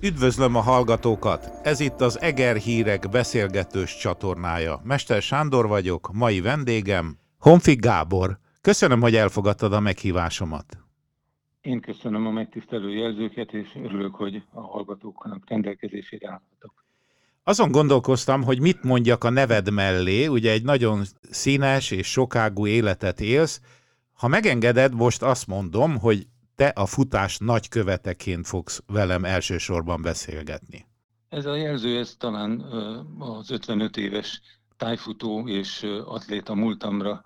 Üdvözlöm a hallgatókat! Ez itt az Eger Hírek beszélgetős csatornája. Mester Sándor vagyok, mai vendégem Honfig Gábor. Köszönöm, hogy elfogadtad a meghívásomat. Én köszönöm a megtisztelő jelzőket, és örülök, hogy a hallgatóknak rendelkezésére állhatok. Azon gondolkoztam, hogy mit mondjak a neved mellé, ugye egy nagyon színes és sokágú életet élsz. Ha megengeded, most azt mondom, hogy te a futás nagyköveteként fogsz velem elsősorban beszélgetni. Ez a jelző, ez talán az 55 éves tájfutó és atléta múltamra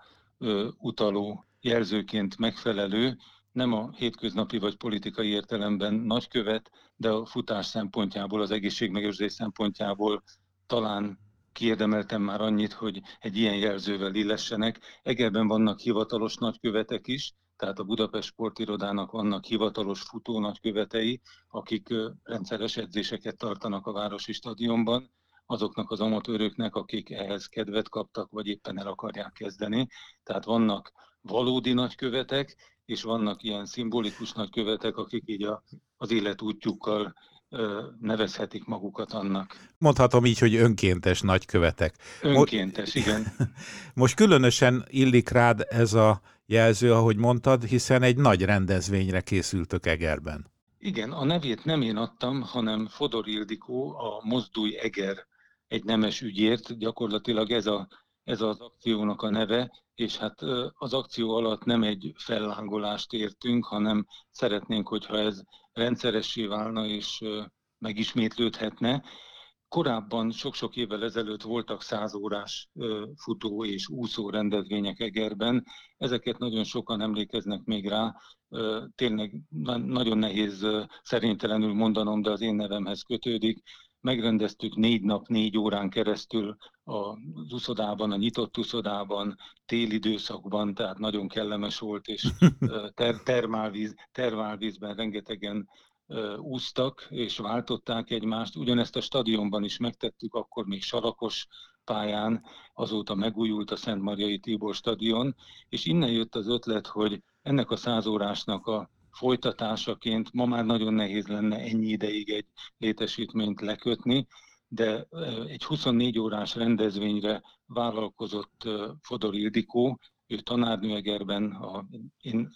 utaló jelzőként megfelelő, nem a hétköznapi vagy politikai értelemben nagykövet, de a futás szempontjából, az egészségmegőrzés szempontjából talán kiérdemeltem már annyit, hogy egy ilyen jelzővel illessenek. Egerben vannak hivatalos nagykövetek is, tehát a Budapest Sportirodának vannak hivatalos futó nagykövetei, akik rendszeres edzéseket tartanak a Városi Stadionban, azoknak az amatőröknek, akik ehhez kedvet kaptak, vagy éppen el akarják kezdeni. Tehát vannak valódi nagykövetek, és vannak ilyen szimbolikus nagykövetek, akik így a, az életútjukkal nevezhetik magukat annak. Mondhatom így, hogy önkéntes nagykövetek. Önkéntes, igen. Most különösen illik rád ez a jelző, ahogy mondtad, hiszen egy nagy rendezvényre készültök Egerben. Igen, a nevét nem én adtam, hanem Fodor Ildikó, a Mozdulj Eger egy nemes ügyért. Gyakorlatilag ez, a, ez az akciónak a neve, és hát az akció alatt nem egy fellángolást értünk, hanem szeretnénk, hogyha ez rendszeressé válna és megismétlődhetne. Korábban, sok-sok évvel ezelőtt voltak százórás futó és úszó rendezvények Egerben. Ezeket nagyon sokan emlékeznek még rá. Tényleg nagyon nehéz szerénytelenül mondanom, de az én nevemhez kötődik megrendeztük négy nap, négy órán keresztül az uszodában, a nyitott uszodában, téli időszakban, tehát nagyon kellemes volt, és ter- termálvíz, termálvízben rengetegen úsztak és váltották egymást. Ugyanezt a stadionban is megtettük, akkor még sarakos pályán, azóta megújult a Szent Marjai Tibor stadion, és innen jött az ötlet, hogy ennek a százórásnak a folytatásaként ma már nagyon nehéz lenne ennyi ideig egy létesítményt lekötni, de egy 24 órás rendezvényre vállalkozott Fodor Ildikó, ő tanárnő Egerben, a, én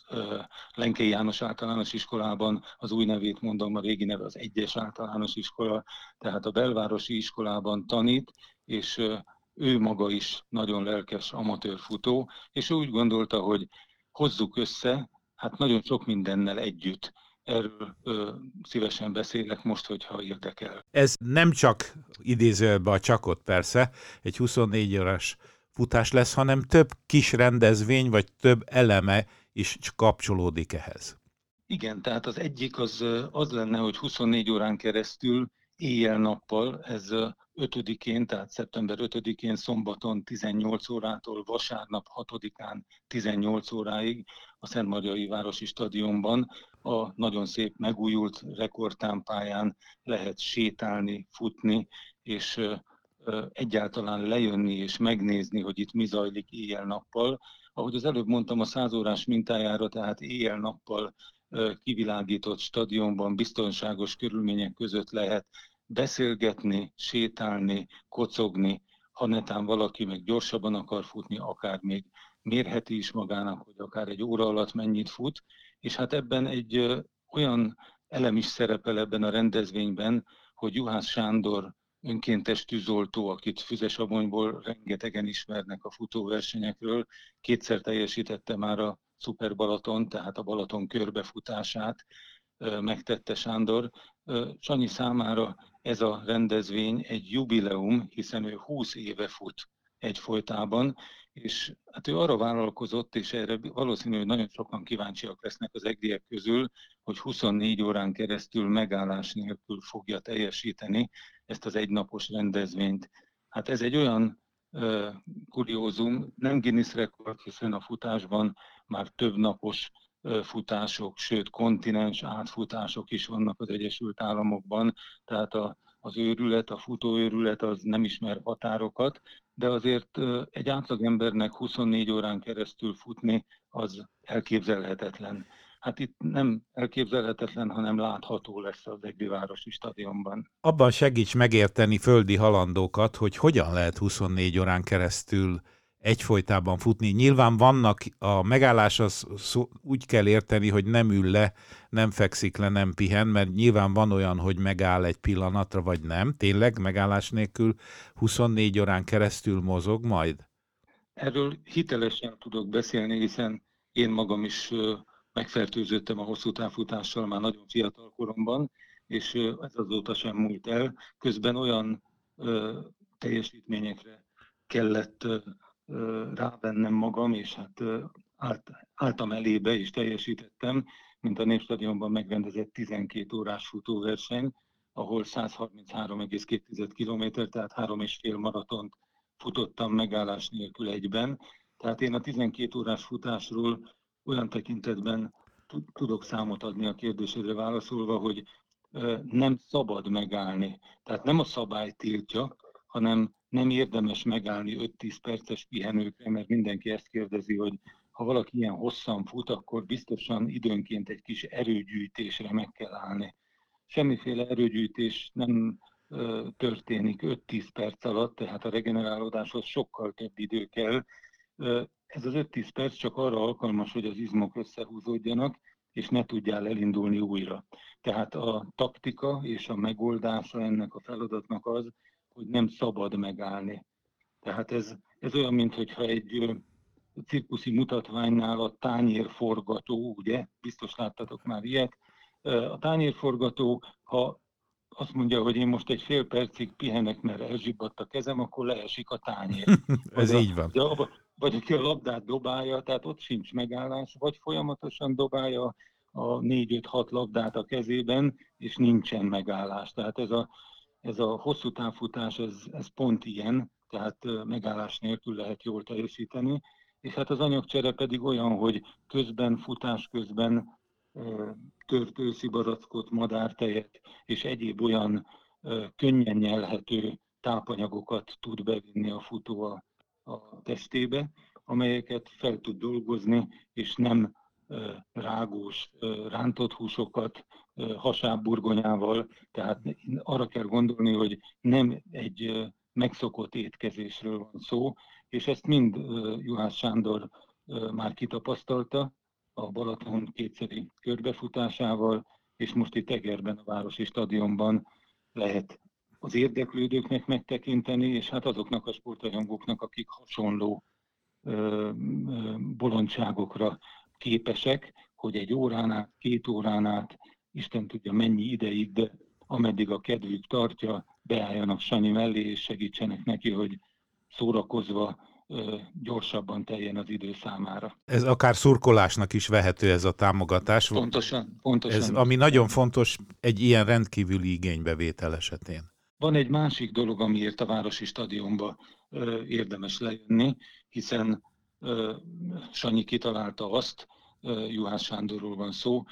Lenkei János általános iskolában, az új nevét mondom, a régi neve az egyes általános iskola, tehát a belvárosi iskolában tanít, és ő maga is nagyon lelkes amatőrfutó, és ő úgy gondolta, hogy hozzuk össze hát nagyon sok mindennel együtt. Erről ö, szívesen beszélek most, hogyha érdekel. Ez nem csak idézőjelben a csakot persze, egy 24 órás futás lesz, hanem több kis rendezvény, vagy több eleme is kapcsolódik ehhez. Igen, tehát az egyik az, az lenne, hogy 24 órán keresztül éjjel-nappal, ez 5-én, tehát szeptember 5-én szombaton 18 órától, vasárnap 6-án 18 óráig a Szentmarjai Városi Stadionban a nagyon szép megújult rekordtámpáján lehet sétálni, futni, és egyáltalán lejönni és megnézni, hogy itt mi zajlik éjjel-nappal. Ahogy az előbb mondtam, a százórás mintájára, tehát éjjel-nappal kivilágított stadionban biztonságos körülmények között lehet beszélgetni, sétálni, kocogni, ha netán valaki meg gyorsabban akar futni, akár még mérheti is magának, hogy akár egy óra alatt mennyit fut, és hát ebben egy olyan elem is szerepel ebben a rendezvényben, hogy Juhász Sándor önkéntes tűzoltó, akit Füzesabonyból rengetegen ismernek a futóversenyekről, kétszer teljesítette már a Szuper Balaton, tehát a Balaton körbefutását megtette Sándor. Sanyi számára ez a rendezvény egy jubileum, hiszen ő 20 éve fut egyfolytában, és hát ő arra vállalkozott, és erre valószínű, hogy nagyon sokan kíváncsiak lesznek az egriek közül, hogy 24 órán keresztül megállás nélkül fogja teljesíteni ezt az egynapos rendezvényt. Hát ez egy olyan uh, kuriózum, nem Guinness rekord, hiszen a futásban már több napos futások, sőt kontinens átfutások is vannak az Egyesült Államokban, tehát a, az őrület, a futóőrület az nem ismer határokat, de azért egy átlagembernek 24 órán keresztül futni az elképzelhetetlen. hát itt nem elképzelhetetlen, hanem látható lesz az Egri Városi Stadionban. Abban segíts megérteni földi halandókat, hogy hogyan lehet 24 órán keresztül egyfolytában futni. Nyilván vannak, a megállás az szó, úgy kell érteni, hogy nem ül le, nem fekszik le, nem pihen, mert nyilván van olyan, hogy megáll egy pillanatra, vagy nem. Tényleg megállás nélkül 24 órán keresztül mozog majd? Erről hitelesen tudok beszélni, hiszen én magam is megfertőzöttem a hosszú távfutással már nagyon fiatal koromban, és ez azóta sem múlt el. Közben olyan teljesítményekre kellett rávennem magam, és hát állt, álltam elébe és teljesítettem, mint a Népstadionban megrendezett 12 órás futóverseny, ahol 133,2 km, tehát három és fél maratont futottam megállás nélkül egyben. Tehát én a 12 órás futásról olyan tekintetben tudok számot adni a kérdésedre válaszolva, hogy nem szabad megállni. Tehát nem a szabály tiltja, hanem nem érdemes megállni 5-10 perces pihenőkre, mert mindenki ezt kérdezi, hogy ha valaki ilyen hosszan fut, akkor biztosan időnként egy kis erőgyűjtésre meg kell állni. Semmiféle erőgyűjtés nem ö, történik 5-10 perc alatt, tehát a regenerálódáshoz sokkal több idő kell. Ö, ez az 5-10 perc csak arra alkalmas, hogy az izmok összehúzódjanak, és ne tudjál elindulni újra. Tehát a taktika és a megoldása ennek a feladatnak az, hogy nem szabad megállni. Tehát ez, ez olyan, mintha egy cirkuszi mutatványnál a tányérforgató, ugye, biztos láttatok már ilyet, a tányérforgató, ha azt mondja, hogy én most egy fél percig pihenek, mert elzsibbadt a kezem, akkor leesik a tányér. Ez a, így van. De, vagy aki a labdát dobálja, tehát ott sincs megállás, vagy folyamatosan dobálja a 4-5-6 labdát a kezében, és nincsen megállás. Tehát ez a, ez a hosszú távfutás, ez, ez pont ilyen, tehát megállás nélkül lehet jól teljesíteni, és hát az anyagcsere pedig olyan, hogy közben, futás közben tört őszi barackot, madártejet és egyéb olyan könnyen nyelhető tápanyagokat tud bevinni a futó a, a testébe, amelyeket fel tud dolgozni, és nem rágós, rántott húsokat hasábburgonyával, tehát arra kell gondolni, hogy nem egy megszokott étkezésről van szó, és ezt mind Juhász Sándor már kitapasztalta a Balaton kétszeri körbefutásával, és most itt Egerben, a Városi Stadionban lehet az érdeklődőknek megtekinteni, és hát azoknak a sportrajongóknak, akik hasonló bolondságokra képesek, hogy egy órán át, két órán át, Isten tudja mennyi ideig, de ameddig a kedvük tartja, beálljanak Sanyi mellé, és segítsenek neki, hogy szórakozva gyorsabban teljen az idő számára. Ez akár szurkolásnak is vehető ez a támogatás. Pontosan, pontosan. Ez, ami nagyon fontos egy ilyen rendkívüli igénybevétel esetén. Van egy másik dolog, amiért a Városi Stadionba érdemes lejönni, hiszen Sanyi kitalálta azt, Juhász Sándorról van szó,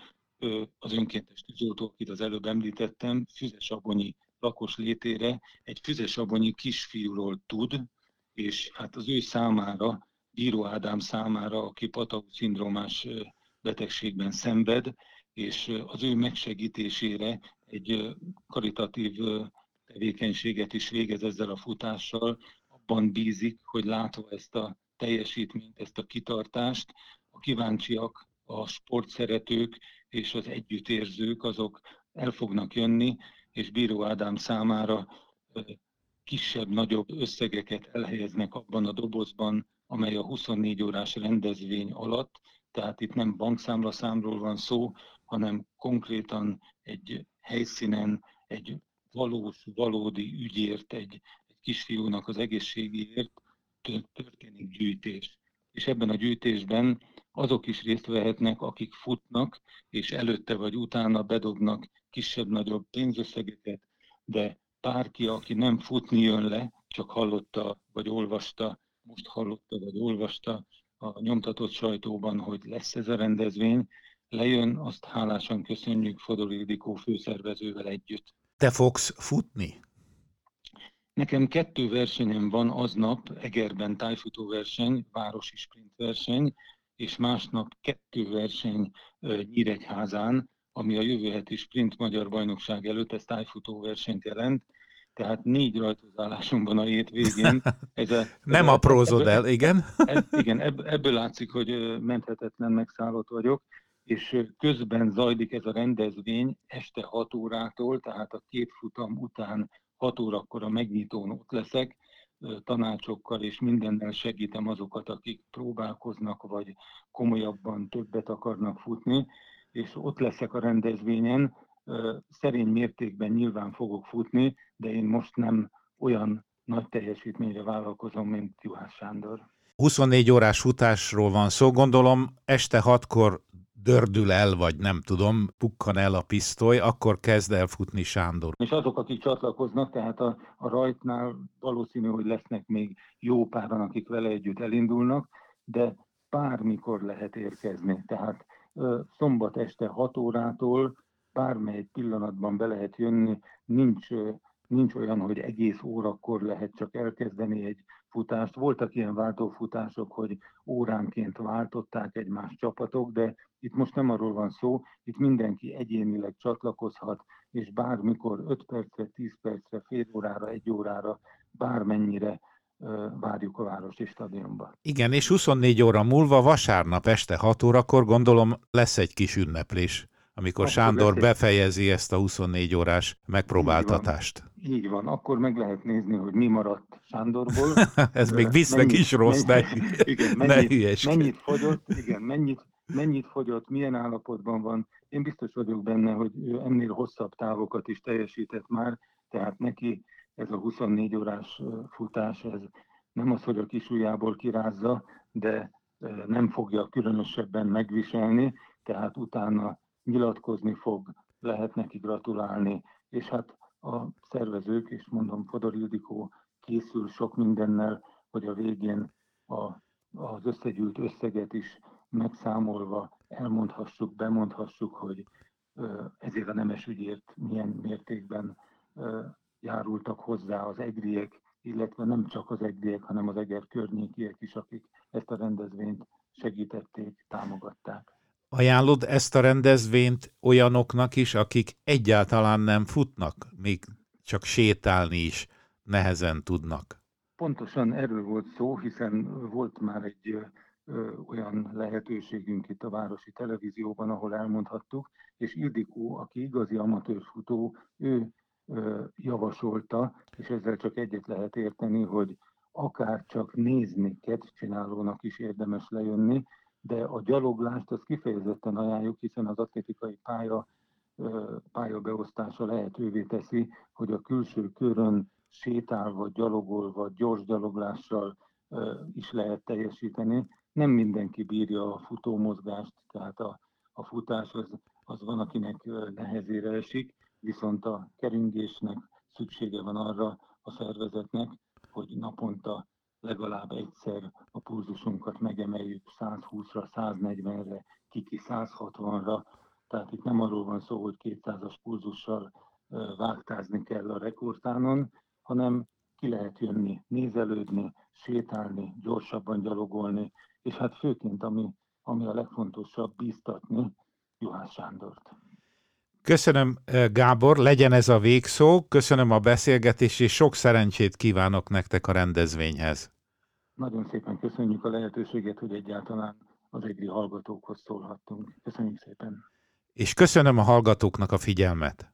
az önkéntes tűzoltó, akit az előbb említettem, Füzesabonyi lakos létére egy Füzesabonyi kisfiúról tud, és hát az ő számára, Bíró Ádám számára, aki Patau szindrómás betegségben szenved, és az ő megsegítésére egy karitatív tevékenységet is végez ezzel a futással, abban bízik, hogy látva ezt a teljesítményt, ezt a kitartást, a kíváncsiak, a sportszeretők és az együttérzők azok el fognak jönni, és Bíró Ádám számára kisebb-nagyobb összegeket elhelyeznek abban a dobozban, amely a 24 órás rendezvény alatt, tehát itt nem bankszámlaszámról van szó, hanem konkrétan egy helyszínen, egy valós, valódi ügyért, egy, egy kisfiúnak az egészségéért történik gyűjtés. És ebben a gyűjtésben azok is részt vehetnek, akik futnak, és előtte vagy utána bedobnak kisebb-nagyobb pénzösszegeket, de bárki, aki nem futni jön le, csak hallotta vagy olvasta, most hallotta vagy olvasta a nyomtatott sajtóban, hogy lesz ez a rendezvény, lejön, azt hálásan köszönjük Fodor Ildikó főszervezővel együtt. Te fogsz futni? Nekem kettő versenyem van aznap, Egerben tájfutó verseny, városi sprint verseny, és másnap kettő verseny Nyíregyházán, ami a jövő heti sprint magyar bajnokság előtt, ez tájfutó versenyt jelent, tehát négy rajtozálásom van a hét végén. Ez a, Nem aprózod el, igen? Ebb, igen, ebből látszik, hogy menthetetlen megszállott vagyok, és közben zajlik ez a rendezvény este 6 órától, tehát a két futam után 6 órakor a megnyitón ott leszek, tanácsokkal és mindennel segítem azokat, akik próbálkoznak, vagy komolyabban többet akarnak futni, és ott leszek a rendezvényen, szerény mértékben nyilván fogok futni, de én most nem olyan nagy teljesítményre vállalkozom, mint Juhász Sándor. 24 órás futásról van szó, gondolom este hatkor dördül el, vagy nem tudom, pukkan el a pisztoly, akkor kezd el futni Sándor. És azok, akik csatlakoznak, tehát a, a rajtnál valószínű, hogy lesznek még jó páran, akik vele együtt elindulnak, de bármikor lehet érkezni. Tehát szombat este 6 órától bármely pillanatban be lehet jönni, nincs, nincs olyan, hogy egész órakor lehet csak elkezdeni egy futást. Voltak ilyen váltófutások, hogy óránként váltották egymás csapatok, de itt most nem arról van szó, itt mindenki egyénileg csatlakozhat, és bármikor 5 percre, 10 percre, fél órára, egy órára, bármennyire várjuk a városi stadionba. Igen, és 24 óra múlva, vasárnap este 6 órakor gondolom lesz egy kis ünneplés, amikor akkor Sándor befejezi ezt a 24 órás megpróbáltatást. Így van, így van. akkor meg lehet nézni, hogy mi maradt Sándorból. Ez még visznek mennyit, is rossz, mennyit, ne, igen, mennyit, ne mennyit fogyott, igen, mennyit, mennyit fogyott, milyen állapotban van. Én biztos vagyok benne, hogy ő ennél hosszabb távokat is teljesített már, tehát neki ez a 24 órás futás, ez nem az, hogy a kisujjából kirázza, de nem fogja különösebben megviselni, tehát utána nyilatkozni fog, lehet neki gratulálni, és hát a szervezők, és mondom, Fodor Ildikó készül sok mindennel, hogy a végén a, az összegyűlt összeget is megszámolva elmondhassuk, bemondhassuk, hogy ezért a nemes ügyért milyen mértékben járultak hozzá az egriek, illetve nem csak az egriek, hanem az eger környékiek is, akik ezt a rendezvényt segítették, támogatták. Ajánlod ezt a rendezvényt olyanoknak is, akik egyáltalán nem futnak, még csak sétálni is nehezen tudnak? Pontosan erről volt szó, hiszen volt már egy ö, olyan lehetőségünk itt a Városi Televízióban, ahol elmondhattuk, és Ildikó, aki igazi amatőr futó, ő javasolta, és ezzel csak egyet lehet érteni, hogy akár csak nézni kedvcsinálónak is érdemes lejönni, de a gyaloglást az kifejezetten ajánljuk, hiszen az atlétikai pálya pályabeosztása lehetővé teszi, hogy a külső körön sétálva, gyalogolva, gyors gyaloglással is lehet teljesíteni. Nem mindenki bírja a futómozgást, tehát a, a futás az, az van, akinek nehezére esik, viszont a keringésnek szüksége van arra a szervezetnek, hogy naponta legalább egyszer a pulzusunkat megemeljük 120-ra, 140-re, kiki 160-ra, tehát itt nem arról van szó, hogy 200-as pulzussal vágtázni kell a rekordtánon, hanem ki lehet jönni, nézelődni, sétálni, gyorsabban gyalogolni, és hát főként, ami, ami a legfontosabb, bíztatni Juhász Sándort. Köszönöm, Gábor, legyen ez a végszó, köszönöm a beszélgetést, és sok szerencsét kívánok nektek a rendezvényhez. Nagyon szépen köszönjük a lehetőséget, hogy egyáltalán az egri hallgatókhoz szólhattunk. Köszönjük szépen. És köszönöm a hallgatóknak a figyelmet.